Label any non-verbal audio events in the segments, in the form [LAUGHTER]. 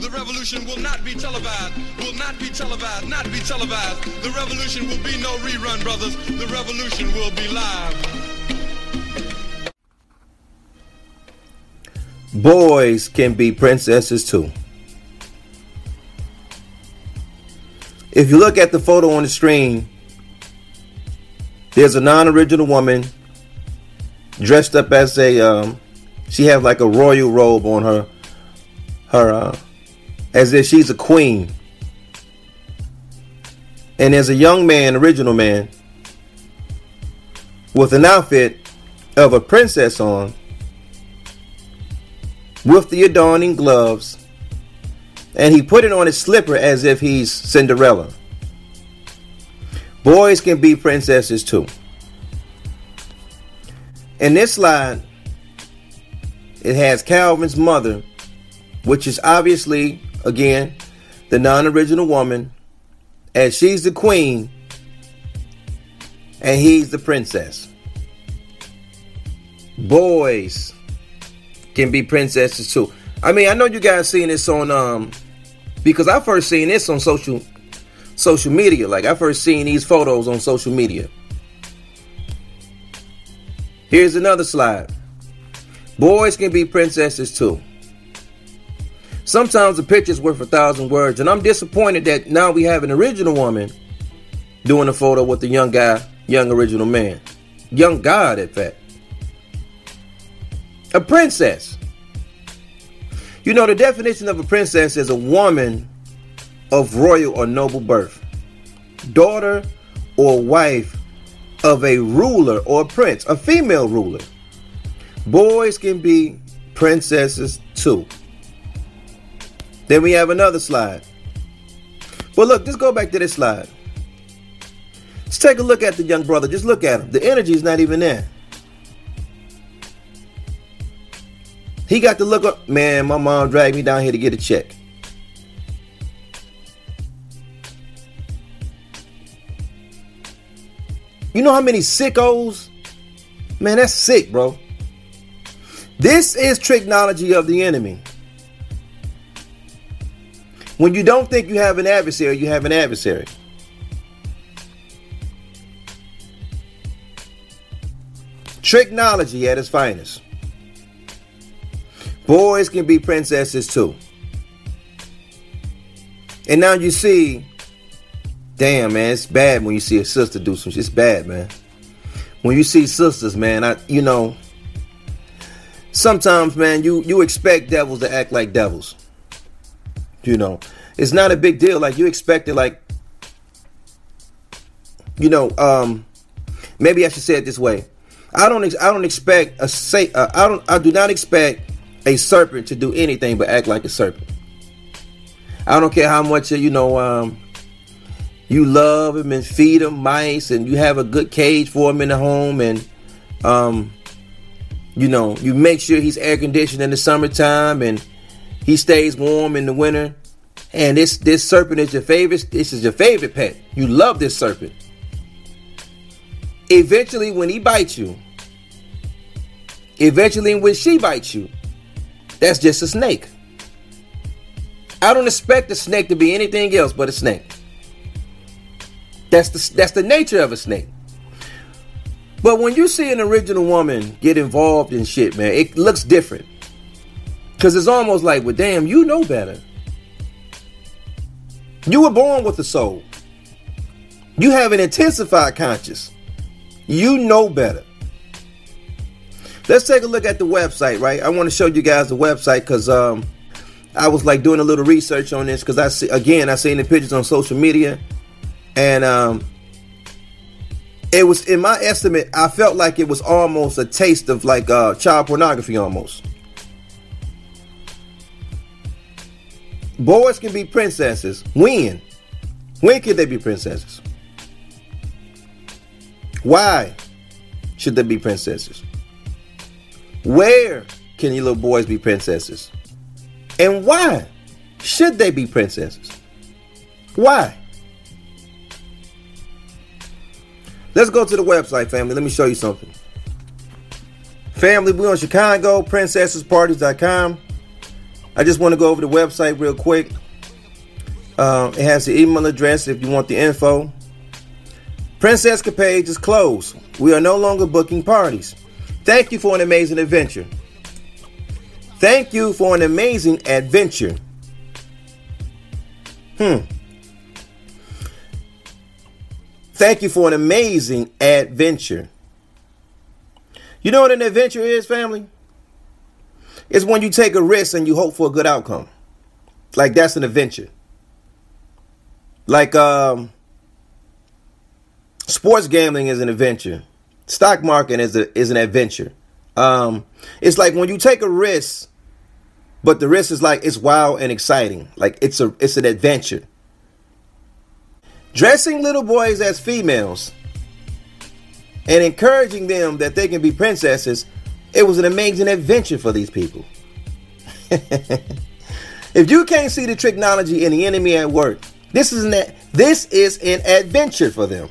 The revolution will not be televised, will not be televised, not be televised. The revolution will be no rerun, brothers. The revolution will be live. Boys can be princesses too. If you look at the photo on the screen, there's a non-original woman dressed up as a um, she have like a royal robe on her her uh, as if she's a queen. And as a young man, original man, with an outfit of a princess on, with the adorning gloves, and he put it on his slipper as if he's Cinderella. Boys can be princesses too. In this slide, it has Calvin's mother, which is obviously, again, the non original woman, as she's the queen and he's the princess. Boys can be princesses too. I mean, I know you guys seen this on um because I first seen this on social social media. Like I first seen these photos on social media. Here's another slide. Boys can be princesses too. Sometimes a picture's worth a thousand words, and I'm disappointed that now we have an original woman doing a photo with a young guy, young original man. Young God, in fact. A princess. You know, the definition of a princess is a woman of royal or noble birth, daughter or wife of a ruler or prince, a female ruler. Boys can be princesses too. Then we have another slide. Well, look, just go back to this slide. Let's take a look at the young brother. Just look at him. The energy is not even there. He got to look up. Man, my mom dragged me down here to get a check. You know how many sickos? Man, that's sick, bro. This is technology of the enemy. When you don't think you have an adversary, you have an adversary. Technology at its finest. Boys can be princesses too. And now you see Damn, man, it's bad when you see a sister do some shit. It's bad, man. When you see sisters, man, I you know, sometimes, man, you you expect devils to act like devils. You know, it's not a big deal. Like you expect it, like you know, um, maybe I should say it this way. I don't I don't expect a say uh, I don't I do not expect a serpent to do anything but act like a serpent. I don't care how much you know um you love him and feed him mice and you have a good cage for him in the home and um you know you make sure he's air conditioned in the summertime and he stays warm in the winter. And this this serpent is your favorite this is your favorite pet. You love this serpent. Eventually when he bites you eventually when she bites you that's just a snake. I don't expect a snake to be anything else but a snake. That's the that's the nature of a snake. But when you see an original woman get involved in shit, man, it looks different. Cause it's almost like, well, damn, you know better. You were born with a soul. You have an intensified conscious. You know better. Let's take a look at the website, right? I want to show you guys the website because um, I was like doing a little research on this because I see again I seen the pictures on social media and um, it was in my estimate. I felt like it was almost a taste of like uh, child pornography, almost. Boys can be princesses. When? When can they be princesses? Why should they be princesses? Where can you little boys be princesses? And why should they be princesses? Why? Let's go to the website, family. Let me show you something. Family, we on Chicago, princessesparties.com. I just want to go over the website real quick. Uh, it has the email address if you want the info. Princess Capades is closed. We are no longer booking parties. Thank you for an amazing adventure. Thank you for an amazing adventure. Hmm. Thank you for an amazing adventure. You know what an adventure is, family? It's when you take a risk and you hope for a good outcome. Like that's an adventure. Like um sports gambling is an adventure. Stock market is a, is an adventure. Um it's like when you take a risk but the risk is like it's wild and exciting. Like it's a it's an adventure. Dressing little boys as females and encouraging them that they can be princesses, it was an amazing adventure for these people. [LAUGHS] if you can't see the technology and the enemy at work, this is an this is an adventure for them.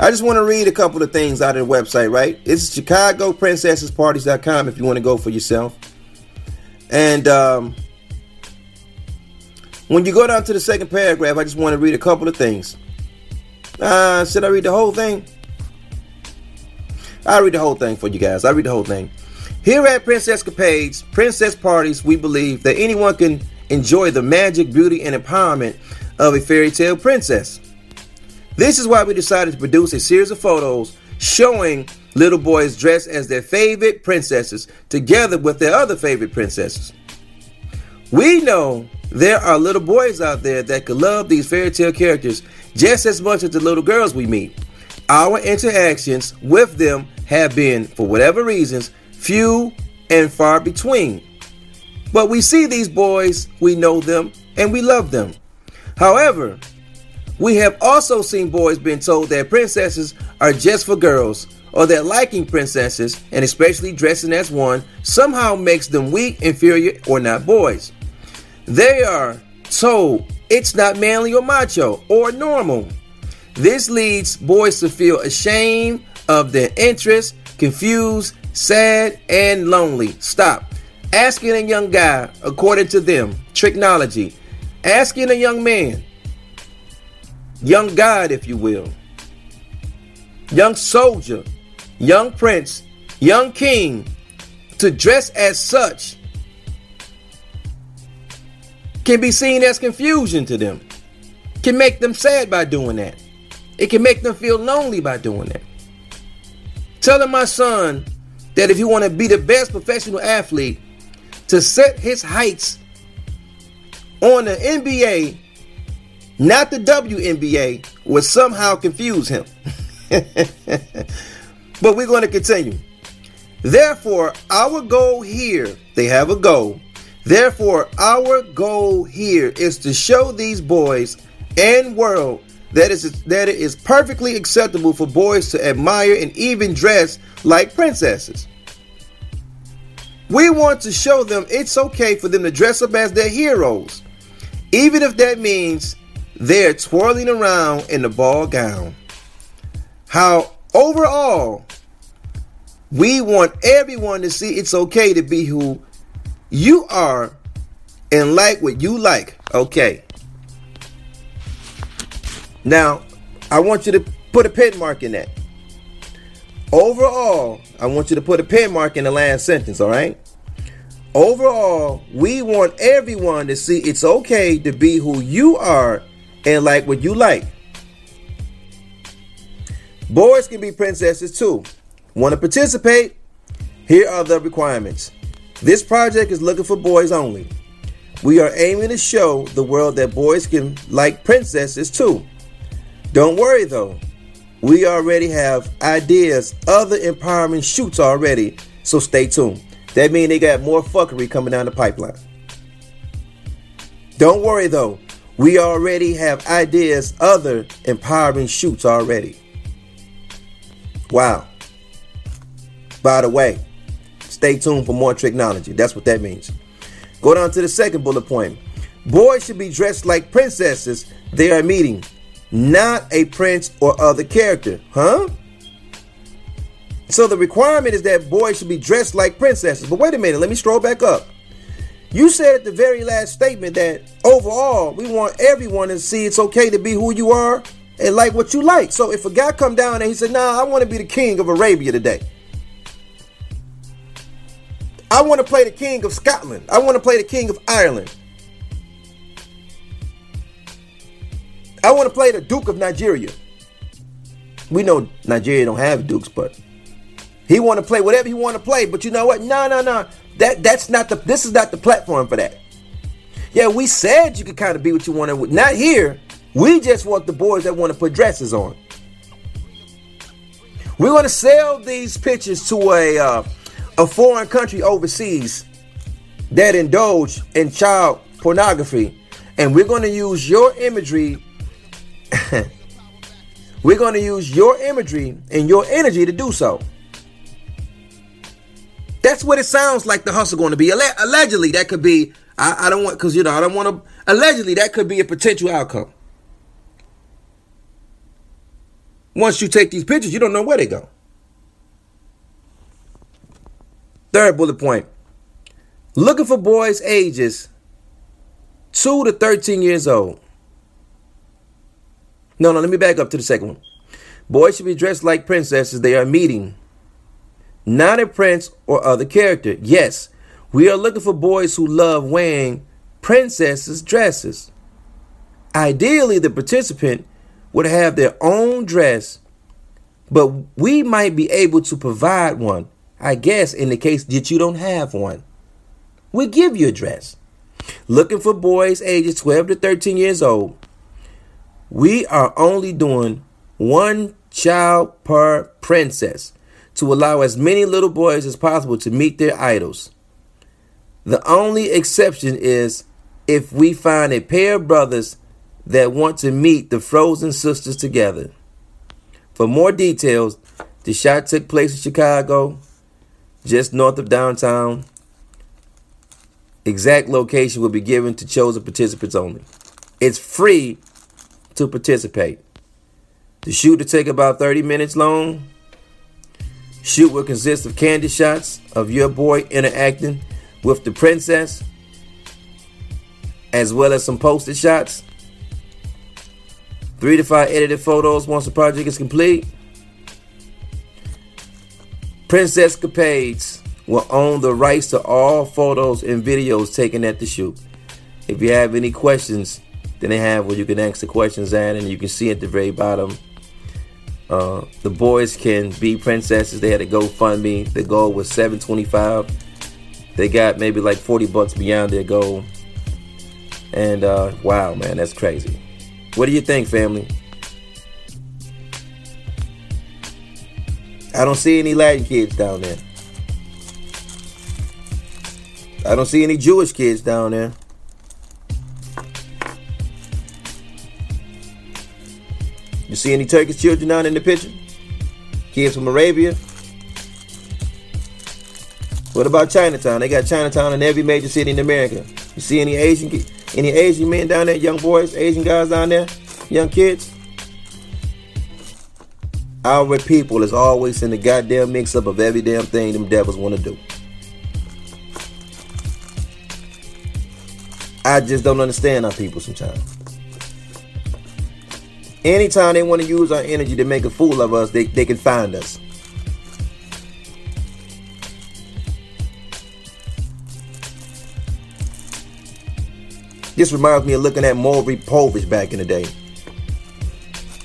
I just want to read a couple of things out of the website, right? It's ChicagoPrincessesParties.com if you want to go for yourself. And um, when you go down to the second paragraph, I just want to read a couple of things. Uh, should I read the whole thing? I'll read the whole thing for you guys. I'll read the whole thing. Here at Princess Capades, Princess Parties, we believe that anyone can enjoy the magic, beauty, and empowerment of a fairy tale princess. This is why we decided to produce a series of photos showing little boys dressed as their favorite princesses together with their other favorite princesses. We know there are little boys out there that could love these fairy tale characters just as much as the little girls we meet. Our interactions with them have been, for whatever reasons, few and far between. But we see these boys, we know them, and we love them. However, we have also seen boys being told that princesses are just for girls, or that liking princesses, and especially dressing as one, somehow makes them weak, inferior, or not boys. They are told it's not manly or macho or normal. This leads boys to feel ashamed of their interests, confused, sad, and lonely. Stop. Asking a young guy, according to them, technology, asking a young man, young God, if you will, young soldier, young prince, young king, to dress as such can be seen as confusion to them, can make them sad by doing that. It can make them feel lonely by doing that. Telling my son that if he want to be the best professional athlete, to set his heights on the NBA, not the WNBA, would somehow confuse him. [LAUGHS] but we're going to continue. Therefore, our goal here, they have a goal, Therefore, our goal here is to show these boys and world that is that it is perfectly acceptable for boys to admire and even dress like princesses. We want to show them it's okay for them to dress up as their heroes, even if that means they're twirling around in the ball gown. How overall, we want everyone to see it's okay to be who you are and like what you like. Okay. Now, I want you to put a pen mark in that. Overall, I want you to put a pen mark in the last sentence, all right? Overall, we want everyone to see it's okay to be who you are and like what you like. Boys can be princesses too. Want to participate? Here are the requirements. This project is looking for boys only. We are aiming to show the world that boys can like princesses too. Don't worry though, we already have ideas, other empowering shoots already, so stay tuned. That means they got more fuckery coming down the pipeline. Don't worry though, we already have ideas, other empowering shoots already. Wow. By the way, Stay tuned for more technology. That's what that means. Go down to the second bullet point. Boys should be dressed like princesses they are meeting, not a prince or other character. Huh? So the requirement is that boys should be dressed like princesses. But wait a minute, let me scroll back up. You said at the very last statement that overall we want everyone to see it's okay to be who you are and like what you like. So if a guy come down and he said, "Nah, I want to be the king of Arabia today," I want to play the king of Scotland. I want to play the king of Ireland. I want to play the Duke of Nigeria. We know Nigeria don't have dukes, but he want to play whatever he want to play. But you know what? No, no, no. That that's not the. This is not the platform for that. Yeah, we said you could kind of be what you want to. Not here. We just want the boys that want to put dresses on. We're going to sell these pictures to a uh, a foreign country overseas that indulge in child pornography, and we're going to use your imagery. [LAUGHS] we're going to use your imagery and your energy to do so. That's what it sounds like the hustle going to be. Allegedly, that could be. I, I don't want because you know I don't want to. Allegedly, that could be a potential outcome. Once you take these pictures, you don't know where they go. Third bullet point looking for boys ages 2 to 13 years old. No, no, let me back up to the second one. Boys should be dressed like princesses they are meeting, not a prince or other character. Yes, we are looking for boys who love wearing princesses' dresses. Ideally, the participant would have their own dress, but we might be able to provide one, I guess, in the case that you don't have one. We'll give you a dress. Looking for boys ages 12 to 13 years old. We are only doing one child per princess to allow as many little boys as possible to meet their idols. The only exception is if we find a pair of brothers that want to meet the frozen sisters together. For more details, the shot took place in Chicago, just north of downtown. Exact location will be given to chosen participants only. It's free to participate. The shoot will take about 30 minutes long. Shoot will consist of candy shots of your boy interacting with the princess, as well as some posted shots Three to five edited photos once the project is complete. Princess Capades will own the rights to all photos and videos taken at the shoot. If you have any questions, then they have where you can ask the questions at, and you can see at the very bottom. Uh, the boys can be princesses. They had a GoFundMe. The goal was 725. They got maybe like 40 bucks beyond their goal. And uh, wow, man, that's crazy. What do you think, family? I don't see any Latin kids down there. I don't see any Jewish kids down there. You see any Turkish children down in the picture? Kids from Arabia? What about Chinatown? They got Chinatown in every major city in America. You see any Asian? Any Asian men down there, young boys, Asian guys down there, young kids? Our people is always in the goddamn mix up of every damn thing them devils want to do. I just don't understand our people sometimes. Anytime they want to use our energy to make a fool of us, they, they can find us. This reminds me of looking at Maury Povich back in the day.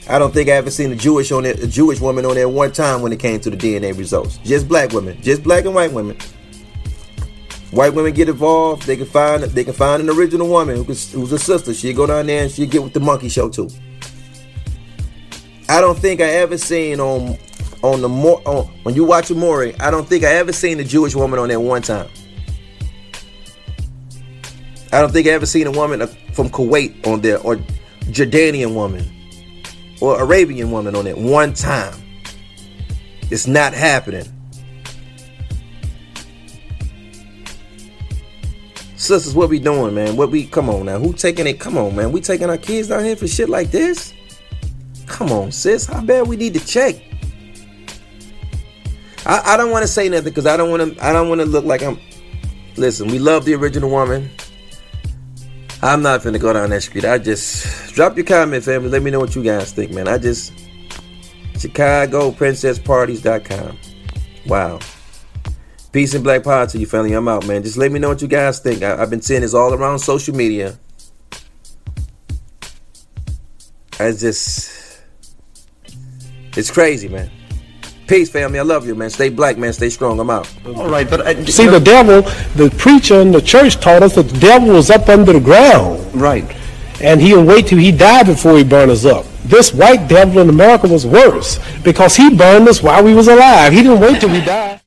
I don't think I ever seen a Jewish on it, a Jewish woman on there one time when it came to the DNA results. Just black women, just black and white women. White women get involved. They can find they can find an original woman who who's a sister. She go down there and she get with the monkey show too. I don't think I ever seen on on the more on, when you watch Maury. I don't think I ever seen a Jewish woman on there one time. I don't think I ever seen a woman uh, from Kuwait on there or Jordanian woman or Arabian woman on it one time. It's not happening. Sisters, what we doing, man? What we come on now? Who taking it? Come on, man. We taking our kids down here for shit like this? Come on, sis. How bad we need to check? I, I don't want to say nothing because I don't want to. I don't want to look like I'm Listen, we love the original woman. I'm not finna go down that street. I just drop your comment, family. Let me know what you guys think, man. I just Chicago PrincessParties.com. Wow. Peace and black power to you, family. I'm out, man. Just let me know what you guys think. I, have been seeing this all around social media. I just, it's crazy, man. Peace, family. I love you, man. Stay black, man. Stay strong. I'm out. All right, but uh, see, the devil, the preacher in the church taught us that the devil was up under the ground. Right. And he'll wait till he died before he burn us up. This white devil in America was worse because he burned us while we was alive. He didn't wait till we died.